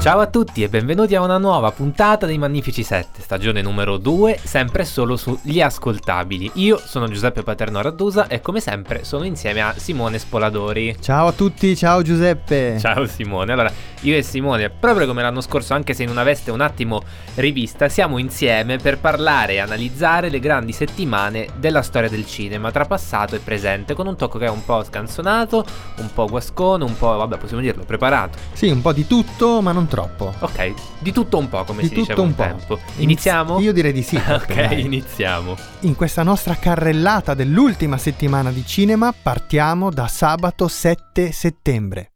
Ciao a tutti e benvenuti a una nuova puntata dei Magnifici 7, stagione numero 2, sempre solo sugli ascoltabili. Io sono Giuseppe Paterno Raddusa e come sempre sono insieme a Simone Spoladori. Ciao a tutti, ciao Giuseppe. Ciao Simone. Allora, io e Simone, proprio come l'anno scorso, anche se in una veste un attimo rivista, siamo insieme per parlare e analizzare le grandi settimane della storia del cinema, tra passato e presente, con un tocco che è un po' scanzonato, un po' guascone, un po', vabbè, possiamo dirlo, preparato. Sì, un po' di tutto, ma non troppo. Ok, di tutto un po', come Di si tutto diceva un un po'. tempo. Iniziamo? Io direi di sì. ok, dai. iniziamo. In questa nostra carrellata dell'ultima settimana di cinema partiamo da sabato 7 settembre.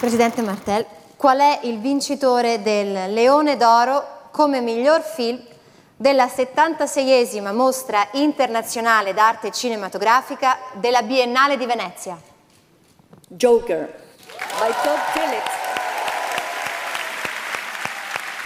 Presidente Martel, qual è il vincitore del Leone d'Oro come miglior film della 76esima Mostra internazionale d'arte cinematografica della Biennale di Venezia? Joker by Todd Phillips.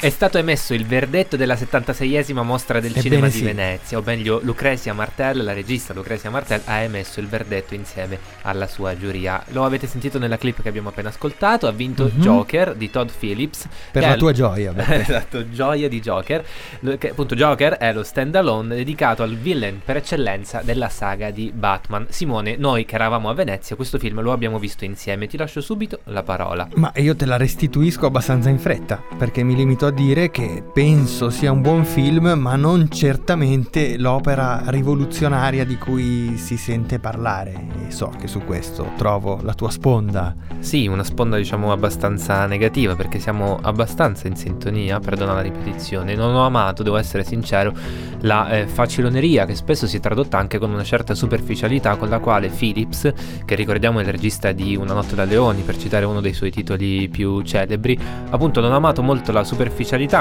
È stato emesso il verdetto della 76esima mostra del Ebbene cinema sì. di Venezia, o meglio Lucrezia Martel, la regista Lucrezia Martel, ha emesso il verdetto insieme alla sua giuria. Lo avete sentito nella clip che abbiamo appena ascoltato, ha vinto Mhm. Joker di Todd Phillips. Per la tua l- gioia. Esatto, gioia di Joker. Lo- che, appunto Joker è lo stand-alone dedicato al villain per eccellenza della saga di Batman. Simone, noi che eravamo a Venezia, questo film lo abbiamo visto insieme. Ti lascio subito la parola. Ma io te la restituisco abbastanza in fretta, perché mi limito a dire che penso sia un buon film, ma non certamente l'opera rivoluzionaria di cui si sente parlare. E so che su questo trovo la tua sponda. Sì, una sponda diciamo abbastanza negativa perché siamo abbastanza in sintonia, perdona la ripetizione. Non ho amato, devo essere sincero, la eh, faciloneria che spesso si è tradotta anche con una certa superficialità con la quale Phillips, che ricordiamo è il regista di Una notte da leoni per citare uno dei suoi titoli più celebri, appunto non ho amato molto la superficialità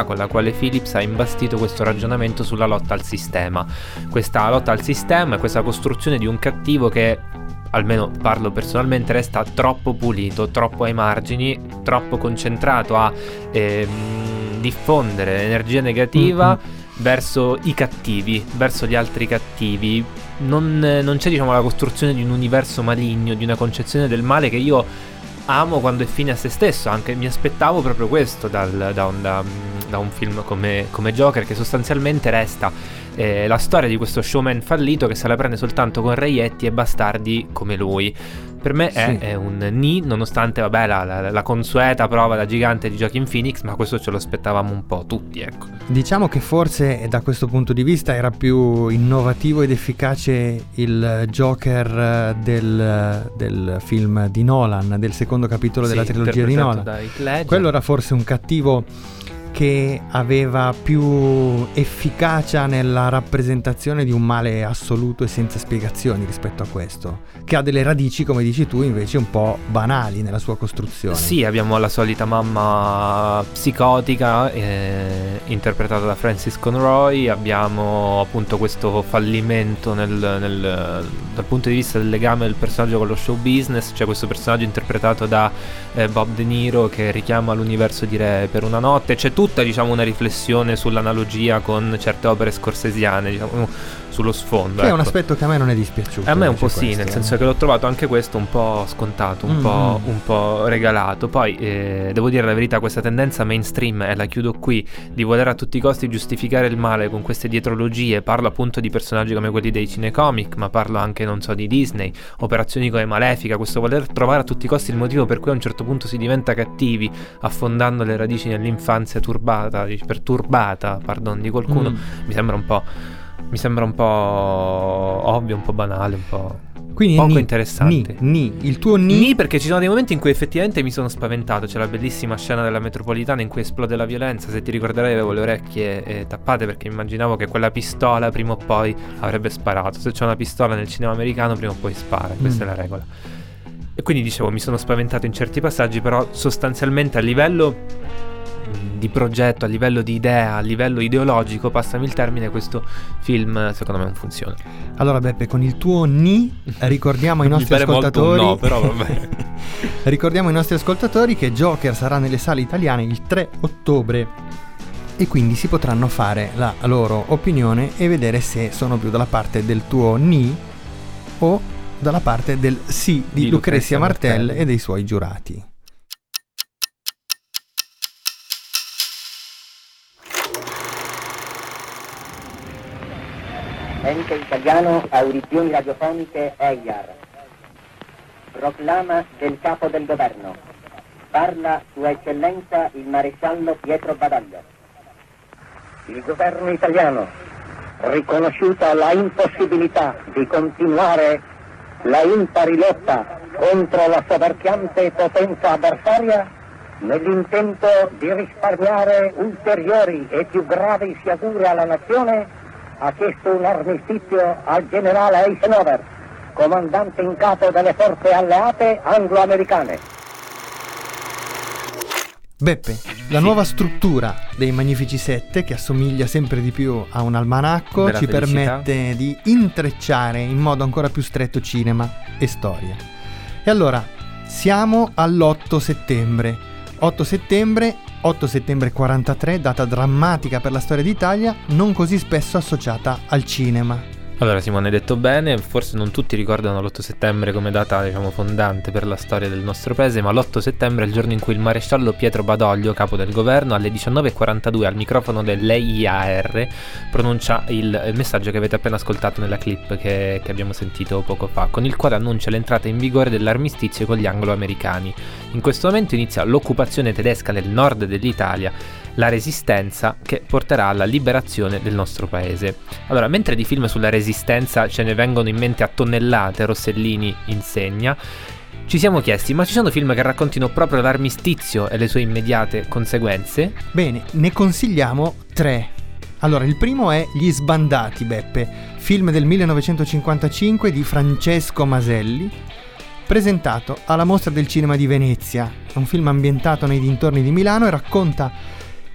con la quale Phillips ha imbastito questo ragionamento sulla lotta al sistema. Questa lotta al sistema e questa costruzione di un cattivo che almeno parlo personalmente, resta troppo pulito, troppo ai margini, troppo concentrato a ehm, diffondere energia negativa verso i cattivi, verso gli altri cattivi. Non, non c'è diciamo la costruzione di un universo maligno, di una concezione del male che io amo quando è fine a se stesso, anche mi aspettavo proprio questo dal- da, un, da- da un film come, come Joker che sostanzialmente resta eh, la storia di questo showman fallito che se la prende soltanto con reietti e bastardi come lui. Per me è, Sì. è un ni, nonostante vabbè, la, la- la consueta prova da gigante di Joaquin Phoenix, ma questo ce lo aspettavamo un po' tutti, ecco. Diciamo che forse da questo punto di vista era più innovativo ed efficace il Joker eh, del, del film di Nolan, del secondo capitolo della Sì, trilogia di Nolan. Quello era forse un cattivo che aveva più efficacia nella rappresentazione di un male assoluto e senza spiegazioni rispetto a questo, che ha delle radici, come dici tu, invece un po' banali nella sua costruzione. Sì, abbiamo la solita mamma psicotica eh, interpretata da Francis Conroy, abbiamo appunto questo fallimento nel- nel- dal punto di vista del legame del personaggio con lo show business, c'è questo personaggio interpretato da eh, Bob De Niro che richiama l'universo di Re per una notte, c'è tutta diciamo una riflessione sull'analogia con certe opere scorsesiane, diciamo, sullo sfondo. Che è un ecco. aspetto che a me non è dispiaciuto. A me un invece po' sì, questo, nel eh. senso che l'ho trovato anche questo un po' scontato, un, Mm, po', un po' regalato. Poi eh, devo dire la verità, questa tendenza mainstream, e la chiudo qui, di voler a tutti i costi giustificare il male con queste dietrologie. Parlo appunto di personaggi come quelli dei cinecomic, ma parlo anche, non so, di Disney, operazioni come Malefica, questo voler trovare a tutti i costi il motivo per cui a un certo punto si diventa cattivi, affondando le radici nell'infanzia turbata, perturbata, pardon, di qualcuno, Mm. mi sembra un po'... Mi sembra un po' ovvio, un po' banale, un po' Quindi poco ni, interessante. Ni, ni, il tuo ni, Ni perché ci sono dei momenti in cui effettivamente mi sono spaventato. C'è la bellissima scena della metropolitana in cui esplode la violenza. Se ti ricorderai, avevo le orecchie eh, tappate perché immaginavo che quella pistola prima o poi avrebbe sparato. Se c'è una pistola nel cinema americano, prima o poi spara. Questa Mm. è la regola. E quindi dicevo, mi sono spaventato in certi passaggi, però sostanzialmente a livello di progetto, a livello di idea, a livello ideologico, passami il termine, questo film secondo me non funziona. Allora Beppe, con il tuo ni ricordiamo ai nostri ascoltatori no, però vabbè. Ricordiamo ai nostri ascoltatori che Joker sarà nelle sale italiane il 3 ottobre e quindi si potranno fare la loro opinione e vedere se sono più dalla parte del tuo ni o dalla parte del sì di, Di Lucrezia Lucrezia Martel Martel. e dei suoi giurati. Ente italiano, audizioni radiofoniche EIAR. Proclama del capo del governo. Parla Sua Eccellenza il maresciallo Pietro Badoglio. Il governo italiano, riconosciuta la impossibilità di continuare la impari lotta contro la soverchiante potenza avversaria, nell'intento di risparmiare ulteriori e più gravi sciagure alla nazione, ha chiesto un armistizio al generale Eisenhower, comandante in capo delle forze alleate anglo-americane. Beppe, la nuova struttura dei Magnifici Sette, che assomiglia sempre di più a un almanacco, Della ci felicità. permette di intrecciare in modo ancora più stretto cinema e storia. E allora, siamo all'8 settembre. 8 settembre, 8 settembre 43, data drammatica per la storia d'Italia, non così spesso associata al cinema. Allora Simone, hai detto bene, forse non tutti ricordano l'8 settembre come data diciamo fondante per la storia del nostro paese, ma l'8 settembre è il giorno in cui il maresciallo Pietro Badoglio, capo del governo, alle 19.42 al microfono dell'EIAR pronuncia il, messaggio che avete appena ascoltato nella clip che, che abbiamo sentito poco fa, con il quale annuncia l'entrata in vigore dell'armistizio con gli anglo-americani. In questo momento inizia l'occupazione tedesca del nord dell'Italia la resistenza che porterà alla liberazione del nostro paese. Allora, mentre di film sulla resistenza ce ne vengono in mente a tonnellate, Rossellini insegna, ci siamo chiesti, ma ci sono film che raccontino proprio l'armistizio e le sue immediate conseguenze? Bene, ne consigliamo tre. Allora, il primo è Gli Sbandati, Beppe, film del 1955 di Francesco Maselli, presentato alla Mostra del Cinema di Venezia. È un film ambientato nei dintorni di Milano e racconta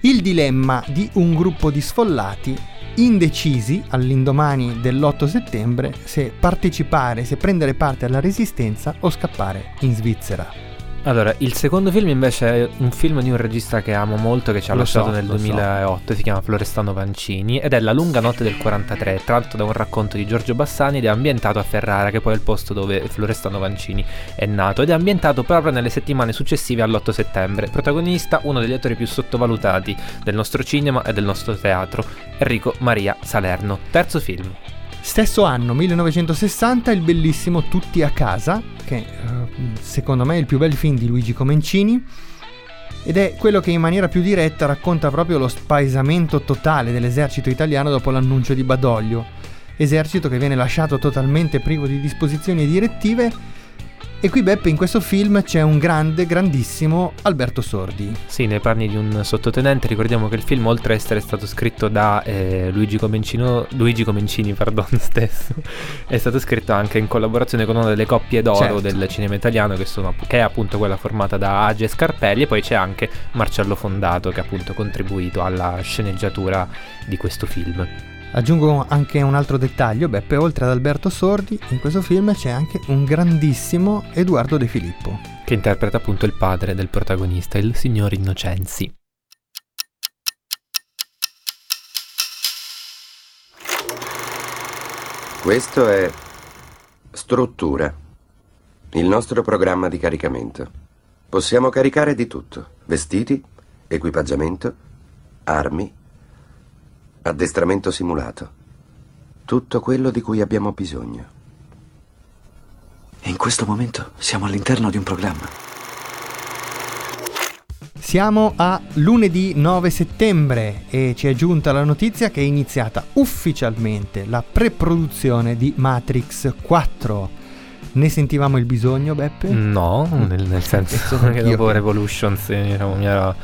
il dilemma di un gruppo di sfollati indecisi all'indomani dell'8 settembre se partecipare, se prendere parte alla resistenza o scappare in Svizzera. Allora, il secondo film invece è un film di un regista che amo molto, che ci ha Lo lasciato so, nel lo so. 2008, si chiama Florestano Vancini, ed è La lunga notte del 43, tratto da un racconto di Giorgio Bassani ed è ambientato a Ferrara, che poi è il posto dove Florestano Vancini è nato, ed è ambientato proprio nelle settimane successive all'8 settembre. Protagonista uno degli attori più sottovalutati del nostro cinema e del nostro teatro, Enrico Maria Salerno. Terzo film. Stesso anno, 1960, il bellissimo Tutti a casa, che eh, secondo me è il più bel film di Luigi Comencini, ed è quello che in maniera più diretta racconta proprio lo spaesamento totale dell'esercito italiano dopo l'annuncio di Badoglio, esercito che viene lasciato totalmente privo di disposizioni e direttive. E qui Beppe in questo film c'è un grande, grandissimo Alberto Sordi. Sì, nei panni di un sottotenente, ricordiamo che il film, oltre a essere stato scritto da eh, Luigi, Comencino, Luigi Comencini pardon, stesso, è stato scritto anche in collaborazione con una delle coppie d'oro Certo. del cinema italiano, che, sono, che è appunto quella formata da Age Scarpelli, e poi c'è anche Marcello Fondato, che ha appunto contribuito alla sceneggiatura di questo film. Aggiungo anche un altro dettaglio, Beppe, oltre ad Alberto Sordi, in questo film c'è anche un grandissimo Edoardo De Filippo. Che interpreta appunto il padre del protagonista, il signor Innocenzi. Questo è Struttura, il nostro programma di caricamento. Possiamo caricare di tutto: vestiti, equipaggiamento, armi, addestramento simulato. Tutto quello di cui abbiamo bisogno. E in questo momento siamo all'interno di un programma. Siamo a lunedì 9 settembre e ci è giunta la notizia che è iniziata ufficialmente la pre-produzione di Matrix 4. Ne sentivamo il bisogno, Beppe? No, nel, nel senso che dopo Revolutions diciamo, mi ero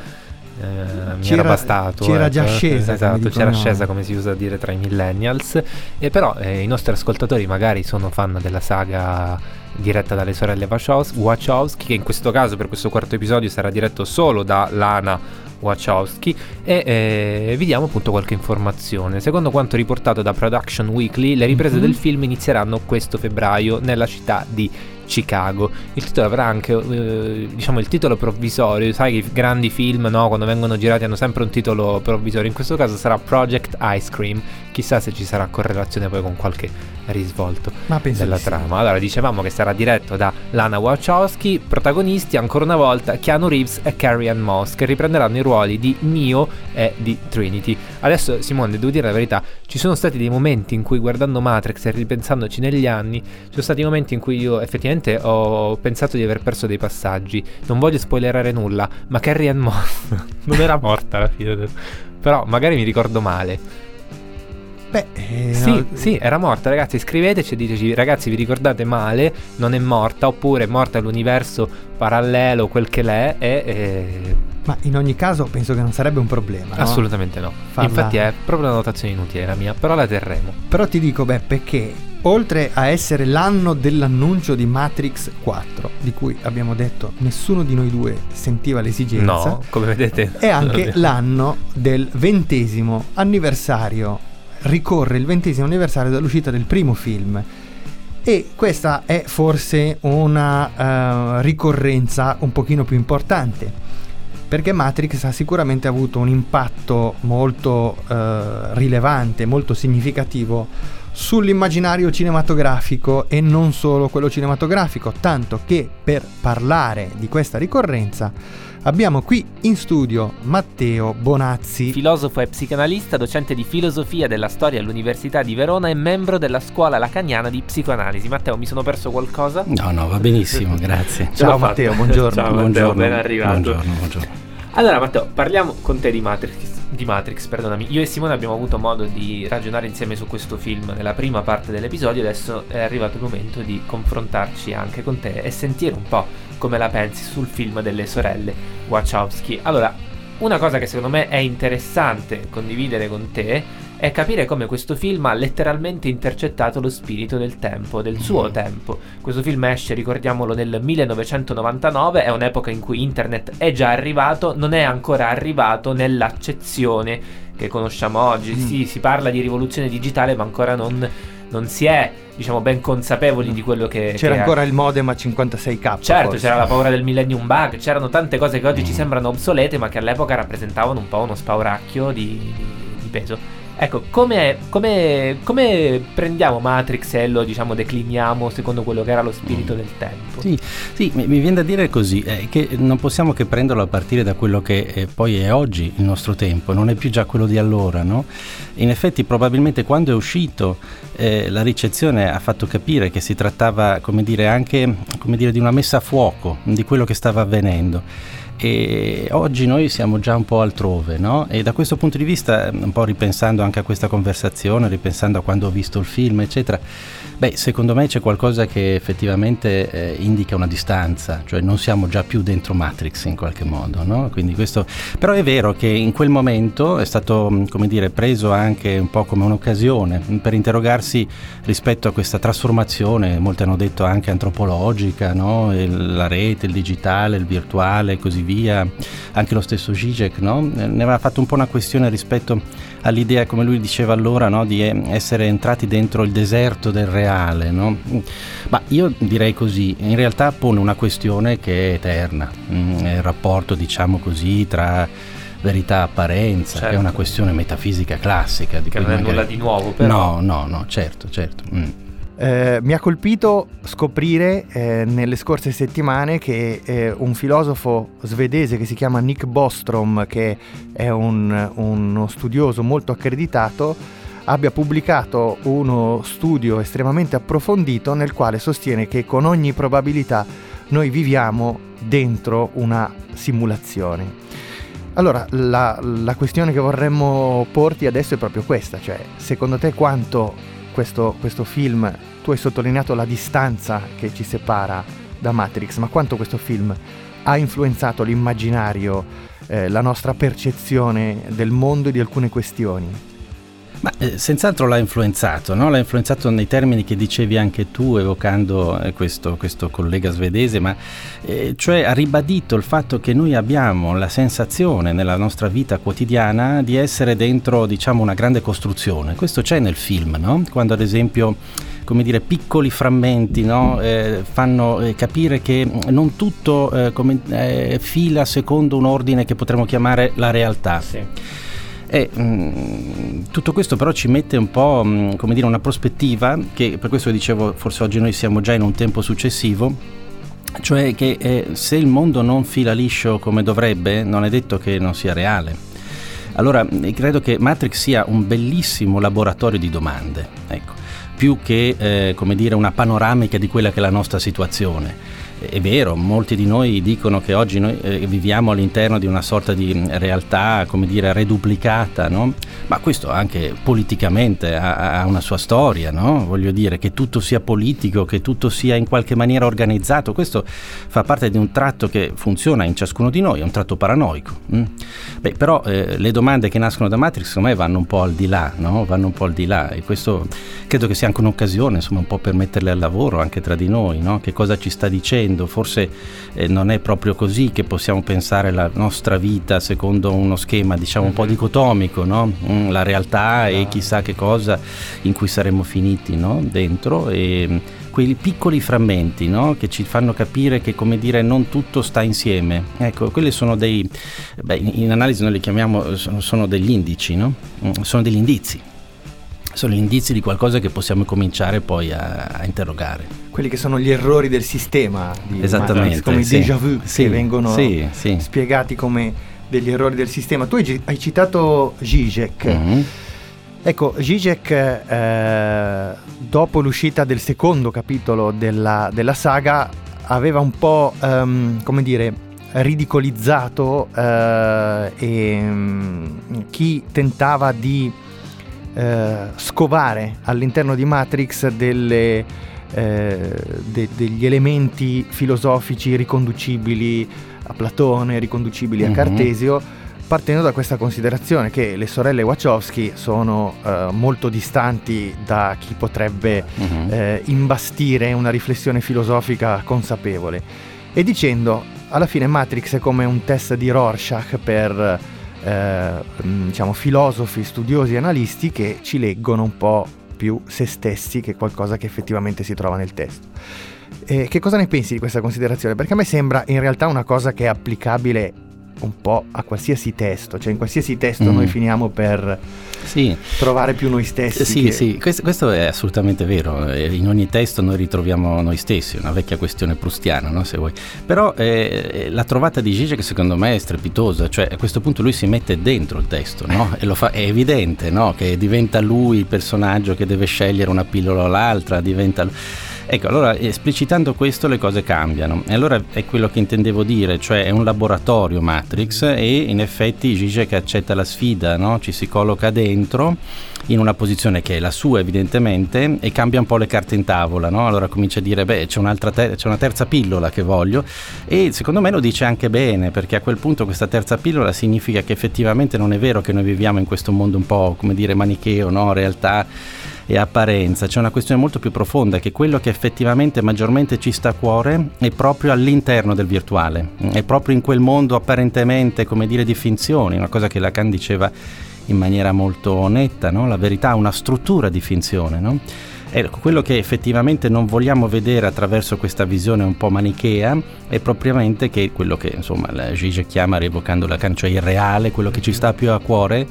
eh, mi C'era- era bastato. c'era già ecco. scesa, come Esatto, c'era scesa come si usa a dire tra i millennials. E però eh, i nostri ascoltatori magari sono fan della saga diretta dalle sorelle Wachows- Wachowski, che in questo caso per questo quarto episodio sarà diretto solo da Lana Wachowski e eh, vi diamo appunto qualche informazione. Secondo quanto riportato da Production Weekly, le riprese Mhm. del film inizieranno questo febbraio nella città di Chicago. Il titolo avrà anche, eh, diciamo, il titolo provvisorio. Sai che i grandi film, no, quando vengono girati hanno sempre un titolo provvisorio. In questo caso sarà Project Ice Cream. Chissà se ci sarà correlazione poi con qualche risvolto Ma penso della trama. Allora, dicevamo che sarà diretto da Lana Wachowski, protagonisti ancora una volta Keanu Reeves e Carrie Ann Moss, che riprenderanno i ruoli di Neo e di Trinity. Adesso, Simone, devo dire la verità, ci sono stati dei momenti in cui guardando Matrix e ripensandoci negli anni, ci sono stati momenti in cui io effettivamente ho pensato di aver perso dei passaggi. Non voglio spoilerare nulla, ma Carrie Ann Moss non era morta alla fine. del- Però magari mi ricordo male. Beh, eh, Sì, no, sì, era morta, ragazzi. Scriveteci e diteci, ragazzi, vi ricordate male? Non è morta, oppure è morta all'universo parallelo, quel che l'è, e. eh, Ma in ogni caso penso che non sarebbe un problema. no? Assolutamente no. Farla- Infatti è proprio una notazione inutile la mia, però la terremo. Però ti dico, Beppe, che oltre a essere l'anno dell'annuncio di Matrix 4, di cui abbiamo detto nessuno di noi due sentiva l'esigenza, No, come vedete. è anche l'anno del ventesimo anniversario. Ricorre il ventesimo anniversario dall'uscita del primo film. E questa è forse una eh, ricorrenza un pochino più importante. Perché Matrix ha sicuramente avuto un impatto molto eh, rilevante, molto significativo sull'immaginario cinematografico e non solo quello cinematografico, tanto che per parlare di questa ricorrenza abbiamo qui in studio Matteo Bonazzi. Filosofo e psicanalista, docente di filosofia della storia all'Università di Verona e membro della scuola lacaniana di psicoanalisi. Matteo, mi sono perso qualcosa? No, no, va benissimo, grazie. Ciao, l'ho Matteo, buongiorno. Ciao Matteo, ben arrivato. Buongiorno, buongiorno. Allora Matteo, parliamo con te di Matrix, di Matrix, perdonami. Io e Simone abbiamo avuto modo di ragionare insieme su questo film nella prima parte dell'episodio, adesso è arrivato il momento di confrontarci anche con te e sentire un po' come la pensi sul film delle sorelle Wachowski. Allora, una cosa che secondo me è interessante condividere con te è capire come questo film ha letteralmente intercettato lo spirito del tempo, del suo tempo. Questo film esce, ricordiamolo, nel 1999, è un'epoca in cui internet è già arrivato, non è ancora arrivato nell'accezione che conosciamo oggi. Mm. Sì, si parla di rivoluzione digitale, ma ancora non, non si è, diciamo, ben consapevoli di quello che... C'era che ancora il modem a 56k. Certo, forse. c'era la paura del millennium bug, c'erano tante cose che oggi Mm. ci sembrano obsolete, ma che all'epoca rappresentavano un po' uno spauracchio di, di- di peso. Ecco, come, come- come prendiamo Matrix e lo diciamo decliniamo secondo quello che era lo spirito del tempo? Sì, sì, mi, mi viene da dire così, eh, che non possiamo che prenderlo a partire da quello che eh, poi è oggi il nostro tempo, non è più già quello di allora, no? In effetti probabilmente quando è uscito eh, la ricezione ha fatto capire che si trattava, come dire, anche come dire, di una messa a fuoco di quello che stava avvenendo. E oggi noi siamo già un po' altrove, no? E da questo punto di vista, un po' ripensando anche a questa conversazione, ripensando a quando ho visto il film, eccetera, beh, secondo me c'è qualcosa che effettivamente eh, indica una distanza, cioè non siamo già più dentro Matrix in qualche modo, no? Quindi questo... Però è vero che in quel momento è stato, mh, come dire, preso anche un po' come un'occasione mh, per interrogarsi rispetto a questa trasformazione, molti hanno detto anche antropologica, no? La rete, il digitale, il virtuale e così via, anche lo stesso Zizek, no? Ne aveva fatto un po' una questione rispetto all'idea, come lui diceva allora, no? di eh, essere entrati dentro il deserto del reale. No? Ma io direi così, in realtà pone una questione che è eterna, mm, è il rapporto, diciamo così, tra verità apparenza, certo. è una questione metafisica classica. Di che non è magari... nulla di nuovo però. No, no, no, certo, certo. Mm. Eh, mi ha colpito scoprire eh, nelle scorse settimane che eh, un filosofo svedese che si chiama Nick Bostrom, che è un, uno studioso molto accreditato, abbia pubblicato uno studio estremamente approfondito nel quale sostiene che con ogni probabilità noi viviamo dentro una simulazione. Allora, la, la questione che vorremmo porti adesso è proprio questa, cioè secondo te quanto questo, questo film, tu hai sottolineato la distanza che ci separa da Matrix, ma quanto questo film ha influenzato l'immaginario, eh, la nostra percezione del mondo e di alcune questioni? Ma eh, senz'altro l'ha influenzato, no? l'ha influenzato nei termini che dicevi anche tu evocando eh, questo, questo, collega svedese, ma eh, cioè ha ribadito il fatto che noi abbiamo la sensazione nella nostra vita quotidiana di essere dentro diciamo una grande costruzione. Questo c'è nel film, no? quando ad esempio come dire, piccoli frammenti no? eh, fanno eh, capire che non tutto eh, come, eh, fila secondo un ordine che potremmo chiamare la realtà. Sì. E, mh, mm, tutto questo però ci mette un po' mh, mm, come dire una prospettiva che per questo dicevo forse oggi noi siamo già in un tempo successivo cioè che eh, se il mondo non fila liscio come dovrebbe non è detto che non sia reale. Allora credo che Matrix sia un bellissimo laboratorio di domande ecco, più che eh, dire una panoramica di quella che è la nostra situazione è vero, molti di noi dicono che oggi noi eh, viviamo all'interno di una sorta di mm, realtà, come dire, reduplicata, no? ma questo anche politicamente ha, ha una sua storia, no? voglio dire, che tutto sia politico, che tutto sia in qualche maniera organizzato, questo fa parte di un tratto che funziona in ciascuno di noi, è un tratto paranoico. Mm? Beh, però eh, le domande che nascono da Matrix, secondo me, vanno un po' al di là, no? vanno un po' al di là e questo credo che sia anche un'occasione, insomma, un po' per metterle al lavoro anche tra di noi, che cosa ci sta dicendo facendo, forse eh, non è proprio così che possiamo pensare la nostra vita secondo uno schema diciamo un po' mhm. dicotomico, no? mm, la realtà e chissà che cosa in cui saremmo finiti no? dentro e mm, quei piccoli frammenti no? che ci fanno capire che come dire non tutto sta insieme ecco quelli sono dei beh, in analisi noi li chiamiamo sono, sono degli indici no? Mm, sono degli indizi sono gli indizi di qualcosa che possiamo cominciare poi a, a interrogare. Quelli che sono gli errori del sistema, di Esattamente, Matrix, come sì. i déjà vu sì, che vengono sì, spiegati come degli errori del sistema. Tu hai, hai citato Zizek. Mm-hmm. Ecco, Zizek, eh, dopo l'uscita del secondo capitolo della, della saga, aveva un po', um, come dire, ridicolizzato eh, e, um, chi tentava di eh, scovare all'interno di Matrix delle, eh, de- degli elementi filosofici riconducibili a Platone, riconducibili mm-hmm. a mhm. Cartesio, partendo da questa considerazione che le sorelle Wachowski sono eh, molto distanti da chi potrebbe mm-hmm. eh, imbastire una riflessione filosofica consapevole e dicendo alla fine Matrix è come un test di Rorschach per eh, diciamo, filosofi, studiosi e analisti che ci leggono un po' più se stessi che qualcosa che effettivamente si trova nel testo. Eh, che cosa ne pensi di questa considerazione? Perché a me sembra in realtà una cosa che è applicabile un po' a qualsiasi testo, cioè in qualsiasi testo mm. noi finiamo per sì. trovare più noi stessi. Sì, che... sì, questo, questo, è assolutamente vero, eh, in ogni testo noi ritroviamo noi stessi, una vecchia questione prustiana, no? se vuoi. Però eh, eh la trovata di Gigi che secondo me è strepitosa, cioè a questo punto lui si mette dentro il testo no? e lo fa, è evidente no? che diventa lui il personaggio che deve scegliere una pillola o l'altra, diventa... Ecco, allora esplicitando questo le cose cambiano. E allora è quello che intendevo dire, cioè è un laboratorio Matrix e in effetti Zizek accetta la sfida, no? ci si colloca dentro in una posizione che è la sua evidentemente e cambia un po' le carte in tavola, no? allora comincia a dire beh c'è, ter- c'è una terza pillola che voglio e secondo me lo dice anche bene perché a quel punto questa terza pillola significa che effettivamente non è vero che noi viviamo in questo mondo un po' come dire manicheo, no? realtà e apparenza, c'è una questione molto più profonda che quello che effettivamente maggiormente ci sta a cuore è proprio all'interno del virtuale, è proprio in quel mondo apparentemente come dire di finzioni, una cosa che Lacan diceva in maniera molto netta, no? la verità ha una struttura di finzione. No? Ecco, quello che effettivamente non vogliamo vedere attraverso questa visione un po' manichea è propriamente che quello che insomma la Gigi chiama revocando la cioè il reale, quello che ci sta più a cuore,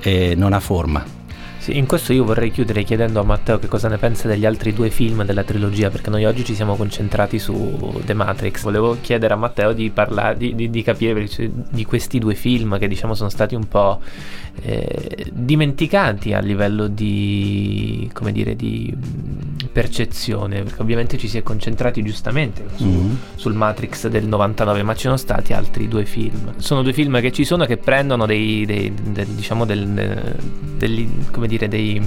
eh, non ha forma sì, in questo io vorrei chiudere chiedendo a Matteo che cosa ne pensa degli altri due film della trilogia, perché noi oggi ci siamo concentrati su The Matrix. Volevo chiedere a Matteo di parlare, di, di, di capire di questi due film che diciamo sono stati un po' eh, dimenticati a livello di, come dire, di percezione, perché ovviamente ci si è concentrati giustamente su, mm-hmm. sul Matrix del 99, ma ci sono stati altri due film. Sono due film che ci sono che prendono dei, dei, dei diciamo del, degli, come dire, dei,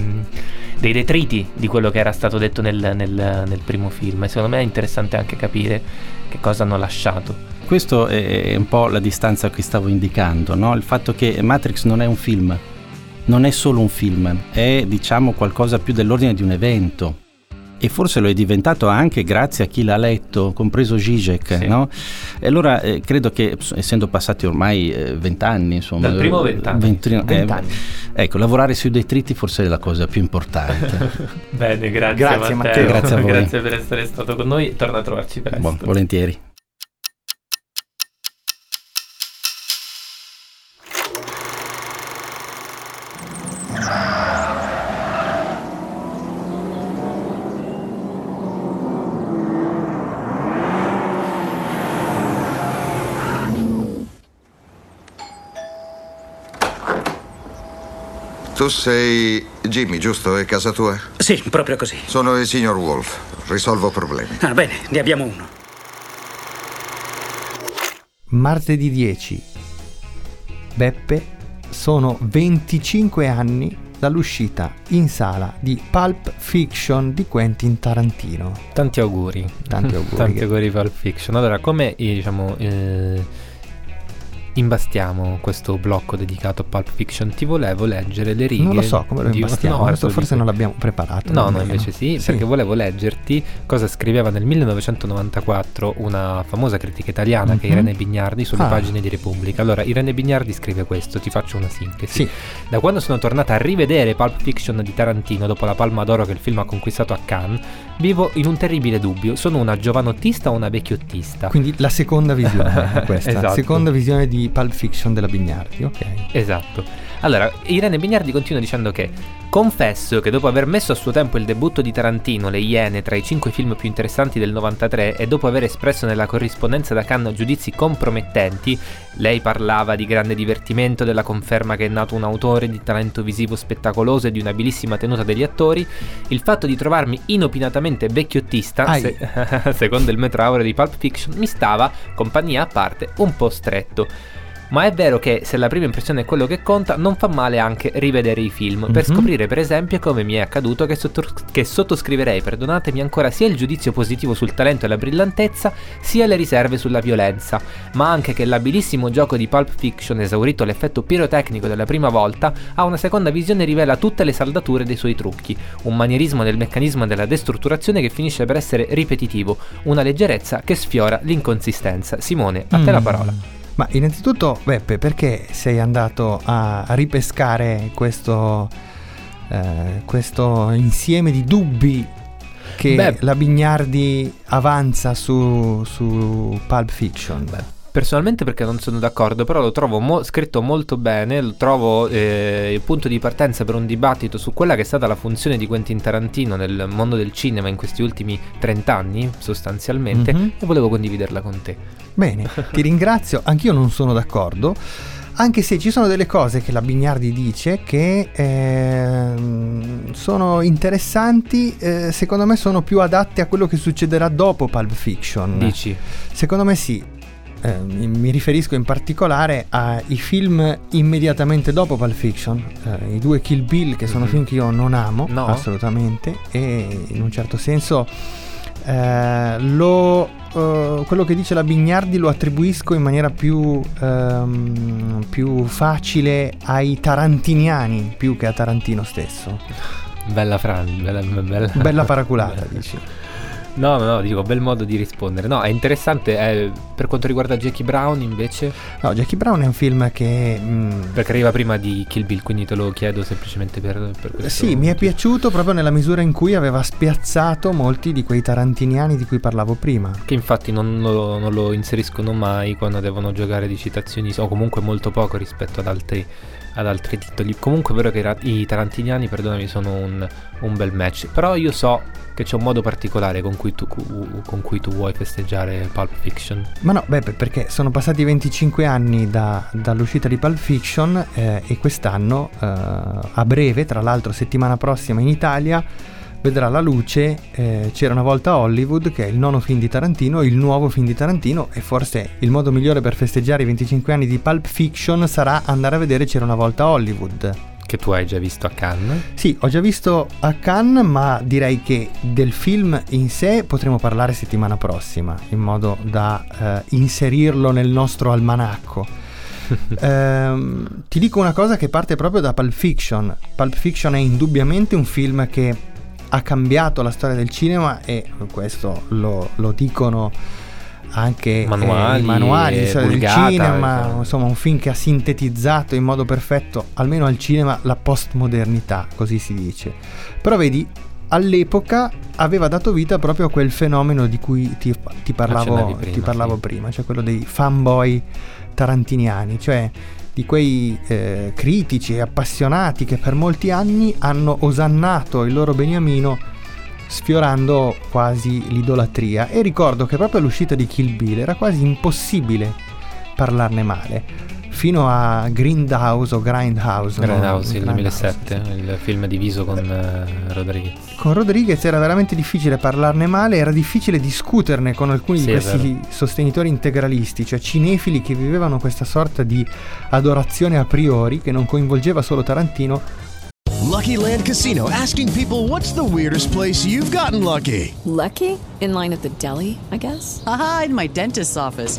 dei, detriti di quello che era stato detto nel, nel, nel primo film e secondo me è interessante anche capire che cosa hanno lasciato. Questo è un po' la distanza che stavo indicando, no? il fatto che Matrix non è un film, non è solo un film, è diciamo qualcosa più dell'ordine di un evento e forse lo è diventato anche grazie a chi l'ha letto, compreso Zizek. Sì. No? E allora eh, credo che, essendo passati ormai eh, vent'anni, insomma, dal primo vent'anni, vent'anni, vent'anni. Eh, ecco, lavorare sui detriti forse è la cosa più importante. Bene, grazie, grazie Matteo. Matteo. Grazie, a voi. grazie per essere stato con noi. Torna a trovarci presto. Buon, volentieri. Tu sei Jimmy, giusto? È casa tua? Sì, proprio così. Sono il signor Wolf. Risolvo problemi. Ah, bene, ne abbiamo uno. Martedì 10. Beppe, sono 25 anni dall'uscita in sala di Pulp Fiction di Quentin Tarantino. Tanti auguri. Tanti auguri. Tanti auguri Pulp Fiction. Allora, come diciamo... Eh imbastiamo questo blocco dedicato a Pulp Fiction, ti volevo leggere le righe. Non lo so come lo imbastiamo, no, forse non l'abbiamo preparato. No, no, invece sì, sì, perché volevo leggerti cosa scriveva nel 1994 una famosa critica italiana mm-hmm. che è mhm. Irene Bignardi sulle ah. pagine di Repubblica. Allora, Irene Bignardi scrive questo, ti faccio una sintesi. Sì. Da quando sono tornata a rivedere Pulp Fiction di Tarantino dopo la Palma d'Oro che il film ha conquistato a Cannes, vivo in un terribile dubbio. Sono una giovanottista o una vecchiottista? Quindi la seconda visione questa, esatto. seconda visione di Pulp Fiction della Bignardi, ok. Esatto. Allora, Irene Bignardi continua dicendo che confesso che dopo aver messo a suo tempo il debutto di Tarantino, Le Iene, tra i cinque film più interessanti del 93 e dopo aver espresso nella corrispondenza da Cannes giudizi compromettenti, lei parlava di grande divertimento, della conferma che è nato un autore di talento visivo spettacoloso e di un'abilissima tenuta degli attori, il fatto di trovarmi inopinatamente vecchiottista, se, secondo il metro aureo di Pulp Fiction, mi stava, compagnia a parte, un po' stretto. Ma è vero che se la prima impressione è quello che conta, non fa male anche rivedere i film, mm-hmm. per mhm. scoprire per esempio come mi è accaduto che, sotto- che, sottoscriverei, perdonatemi ancora, sia il giudizio positivo sul talento e la brillantezza, sia le riserve sulla violenza, ma anche che l'abilissimo gioco di Pulp Fiction, esaurito l'effetto pirotecnico della prima volta, a una seconda visione rivela tutte le saldature dei suoi trucchi, un manierismo del meccanismo della destrutturazione che finisce per essere ripetitivo, una leggerezza che sfiora l'inconsistenza. Simone, a te mm. la parola. Ma innanzitutto, Beppe, perché sei andato a ripescare questo, eh, questo insieme di dubbi che Beh, la Bignardi avanza su, su Pulp Fiction? Beh, Personalmente perché non sono d'accordo, però lo trovo mo- scritto molto bene, lo trovo eh, il punto di partenza per un dibattito su quella che è stata la funzione di Quentin Tarantino nel mondo del cinema in questi ultimi 30 anni, sostanzialmente, mm-hmm. e volevo condividerla con te. Bene, ti ringrazio, anch'io non sono d'accordo anche se ci sono delle cose che la Bignardi dice che eh, sono interessanti, eh, secondo me sono più adatte a quello che succederà dopo Pulp Fiction. Dici? Secondo me sì, eh, mi riferisco in particolare ai film immediatamente dopo Pulp Fiction, eh, i due Kill Bill che sono mm-hmm. film che io non amo no. assolutamente e in un certo senso eh, lo, uh, quello che dice la Bignardi lo attribuisco in maniera più, um, più facile ai tarantiniani più che a Tarantino stesso. Bella Fran, bella, bella, bella paraculata dici. No, no, no, dico, bel modo di rispondere. No, è interessante. eh, per quanto riguarda Jackie Brown, invece. No, Jackie Brown è un film che... mm, Perché arriva prima di Kill Bill, quindi te lo chiedo semplicemente per, per questo. Sì, mi è piaciuto proprio nella misura in cui aveva spiazzato molti di quei tarantiniani di cui parlavo prima. Che infatti non lo, non lo inseriscono mai quando devono giocare di citazioni, o comunque molto poco rispetto ad altri, ad altri titoli. Comunque è vero che i ra- i tarantiniani, perdonami, sono un, un bel match. Però io so che c'è un modo particolare con cui tu, con cui tu vuoi festeggiare Pulp Fiction. Ma no, beh, perché sono passati 25 anni da- dall'uscita di Pulp Fiction eh, e quest'anno, eh, a breve, tra l'altro settimana prossima in Italia, vedrà la luce eh, C'era una volta Hollywood, che è il nono film di Tarantino, il nuovo film di Tarantino e forse il modo migliore per festeggiare i 25 anni di Pulp Fiction sarà andare a vedere C'era una volta Hollywood. Che tu hai già visto a Cannes. Sì, ho già visto a Cannes, ma direi che del film in sé potremo parlare settimana prossima, in modo da eh, inserirlo nel nostro almanacco. Ehm, ti dico una cosa che parte proprio da Pulp Fiction. Pulp Fiction è indubbiamente un film che ha cambiato la storia del cinema e questo lo, lo dicono anche eh, Manuali i manuali di storia del Vulgata, cinema, eh. insomma un film che ha sintetizzato in modo perfetto, almeno al cinema, la postmodernità, così si dice. Però vedi, all'epoca aveva dato vita proprio a quel fenomeno di cui ti, ti parlavo, prima, ti parlavo sì. prima, cioè quello dei fanboy tarantiniani, cioè di quei eh, critici e appassionati che per molti anni hanno osannato il loro beniamino sfiorando quasi l'idolatria. E ricordo che proprio all'uscita di Kill Bill era quasi impossibile parlarne male fino a Grindhouse o Grindhouse no? Grindhouse, il Grindhouse, 2007, il film diviso con eh, Rodriguez. con Rodriguez era veramente difficile parlarne male, era difficile discuterne con alcuni Sì, di questi sostenitori integralisti, cioè cinefili che vivevano questa sorta di adorazione a priori che non coinvolgeva solo Tarantino. Lucky Land Casino asking people what's the weirdest place you've gotten lucky? Lucky? In line at the deli, I guess? Aha, in my dentist's office.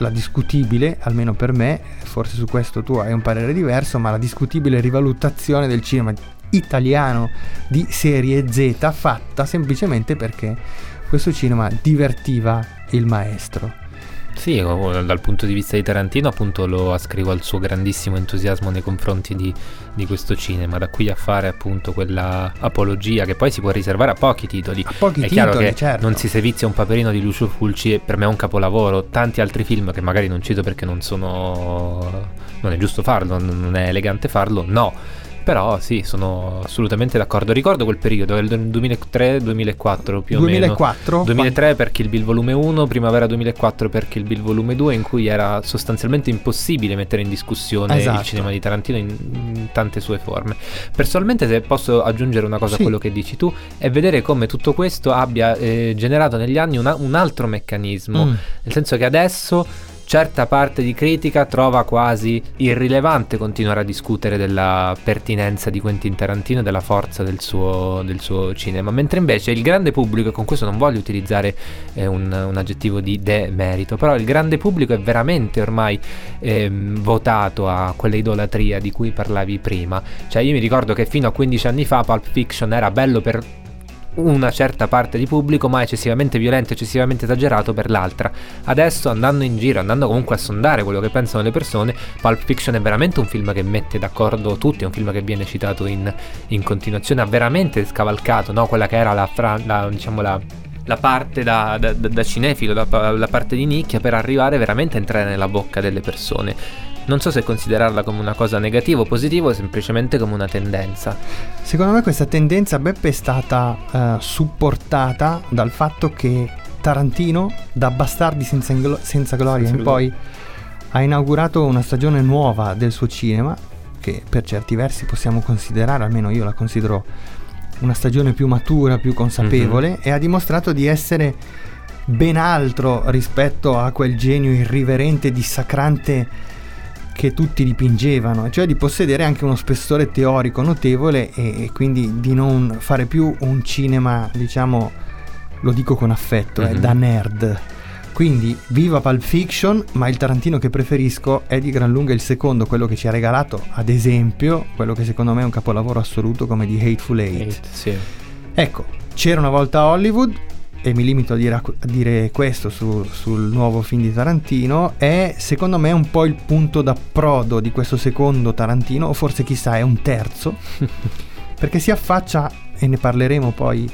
la discutibile, almeno per me, forse su questo tu hai un parere diverso, ma la discutibile rivalutazione del cinema italiano di serie Z fatta semplicemente perché questo cinema divertiva il maestro. Sì, dal punto di vista di Tarantino appunto lo ascrivo al suo grandissimo entusiasmo nei confronti di, di questo cinema, da qui a fare appunto quella apologia che poi si può riservare a pochi titoli. pochi è chiaro titoli, che certo. non si sevizia un paperino di Lucio Fulci e per me è un capolavoro, tanti altri film che magari non cito perché non sono... non è giusto farlo, non è elegante farlo, no. Però sì, sono assolutamente d'accordo. Ricordo quel periodo, il 2003-2004 più o 2004? meno. 2003 per Kill Bill volume 1, primavera 2004 per Kill Bill volume 2, in cui era sostanzialmente impossibile mettere in discussione Esatto. il cinema di Tarantino in, in tante sue forme. Personalmente, se posso aggiungere una cosa Sì. a quello che dici tu, è vedere come tutto questo abbia eh, generato negli anni una- un altro meccanismo. Mm. Nel senso che adesso certa parte di critica trova quasi irrilevante continuare a discutere della pertinenza di Quentin Tarantino e della forza del suo, del suo cinema, mentre invece il grande pubblico, e con questo non voglio utilizzare eh, un, un aggettivo di demerito, però il grande pubblico è veramente ormai ehm, votato a quella idolatria di cui parlavi prima. Cioè io mi ricordo che fino a 15 anni fa Pulp Fiction era bello per una certa parte di pubblico, ma eccessivamente violento, eccessivamente esagerato per l'altra. Adesso andando in giro, andando comunque a sondare quello che pensano le persone, Pulp Fiction è veramente un film che mette d'accordo tutti, è un film che viene citato in, in continuazione, ha veramente scavalcato no? quella che era la, fra- la, diciamo la, la parte da, da- da- cinefilo, la parte di nicchia per arrivare veramente a entrare nella bocca delle persone. Non so se considerarla come una cosa negativa o positiva o semplicemente come una tendenza. Secondo me questa tendenza Beppe è stata eh, supportata dal fatto che Tarantino, da Bastardi senza, inglo- senza gloria Senza in gloria. poi, ha inaugurato una stagione nuova del suo cinema, che per certi versi possiamo considerare, almeno io la considero una stagione più matura, più consapevole, e ha dimostrato di essere ben altro rispetto a quel genio irriverente, dissacrante che tutti dipingevano, cioè di possedere anche uno spessore teorico notevole e, e quindi di non fare più un cinema, diciamo, lo dico con affetto, mm-hmm. eh, da nerd. Quindi viva Pulp Fiction, ma il Tarantino che preferisco è di gran lunga il secondo, quello che ci ha regalato, ad esempio, quello che secondo me è un capolavoro assoluto come di Hateful Eight. Eight sì. Ecco, c'era una volta Hollywood, e mi limito a dire, a dire questo su, sul nuovo film di Tarantino, è secondo me un po' il punto d'approdo di questo secondo Tarantino, o forse chissà è un terzo, perché si affaccia, e ne parleremo poi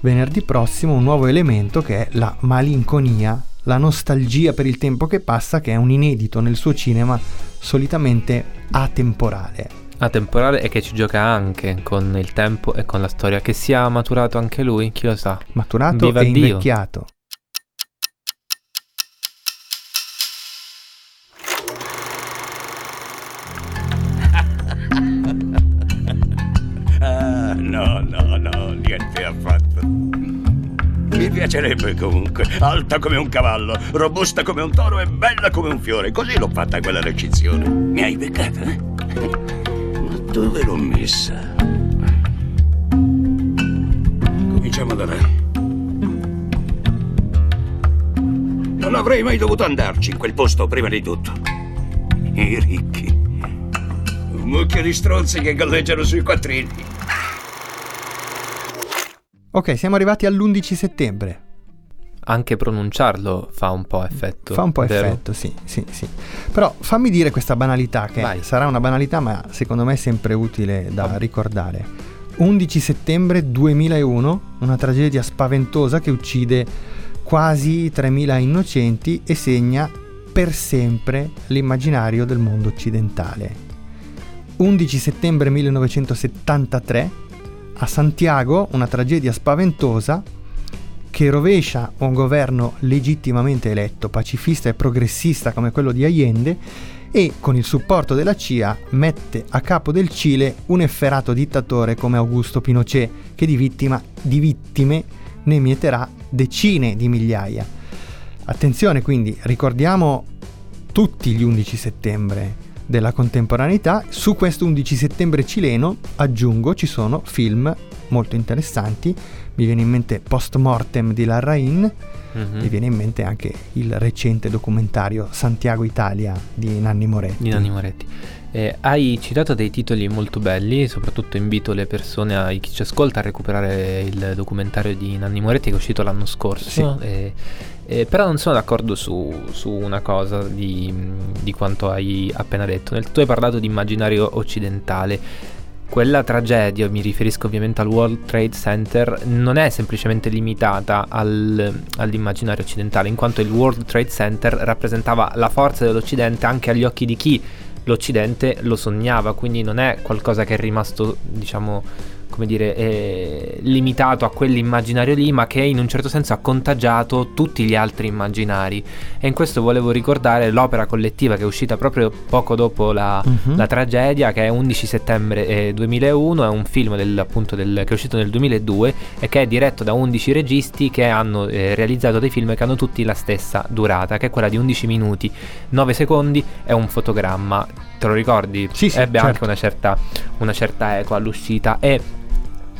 venerdì prossimo, un nuovo elemento che è la malinconia, la nostalgia per il tempo che passa, che è un inedito nel suo cinema solitamente atemporale atemporale e che ci gioca anche con il tempo e con la storia. Che sia maturato anche lui, chi lo sa. Maturato Viva e Dio. invecchiato. ah, no, no, no, niente affatto. Mi piacerebbe comunque, alta come un cavallo, robusta come un toro e bella come un fiore. Così l'ho fatta quella recinzione. Mi hai beccata, eh? Dove l'ho messa? Cominciamo da lei. Non avrei mai dovuto andarci in quel posto prima di tutto. I ricchi. Un mucchio di stronzi che galleggiano sui quattrini. Ok, siamo arrivati all'11 settembre anche pronunciarlo fa un po' effetto. Fa un po' vero? effetto, sì, sì, sì. Però fammi dire questa banalità, che Vai. sarà una banalità, ma secondo me è sempre utile da Vai. ricordare. 11 settembre 2001, una tragedia spaventosa che uccide quasi 3.000 innocenti e segna per sempre l'immaginario del mondo occidentale. 11 settembre 1973, a Santiago, una tragedia spaventosa che rovescia un governo legittimamente eletto, pacifista e progressista come quello di Allende e con il supporto della CIA mette a capo del Cile un efferato dittatore come Augusto Pinochet che di, vittima, di vittime ne mieterà decine di migliaia. Attenzione quindi, ricordiamo tutti gli 11 settembre della contemporaneità, su questo 11 settembre cileno aggiungo ci sono film molto interessanti mi viene in mente Post Mortem di Larrain, mm-hmm. mi viene in mente anche il recente documentario Santiago Italia di Nanni Moretti. Di Nanni Moretti. Eh, hai citato dei titoli molto belli, soprattutto invito le persone, a chi ci ascolta, a recuperare il documentario di Nanni Moretti che è uscito l'anno scorso. Sì. Eh, eh, però non sono d'accordo su, su una cosa di, di, quanto hai appena detto. Tu hai parlato di immaginario occidentale quella tragedia, mi riferisco ovviamente al World Trade Center, non è semplicemente limitata al, all'immaginario occidentale, in quanto il World Trade Center rappresentava la forza dell'Occidente anche agli occhi di chi l'Occidente lo sognava, quindi non è qualcosa che è rimasto, diciamo, come dire, eh, limitato a quell'immaginario lì, ma che in un certo senso ha contagiato tutti gli altri immaginari. E in questo volevo ricordare l'opera collettiva che è uscita proprio poco dopo la, uh-huh. la tragedia, che è 11 settembre eh, 2001, è un film del, appunto del, che è uscito nel 2002 e che è diretto da 11 registi che hanno eh, realizzato dei film che hanno tutti la stessa durata, che è quella di 11 minuti, 9 secondi e un fotogramma. Te lo ricordi? Sì, sì, Ebbe certo. anche una certa, una certa eco all'uscita e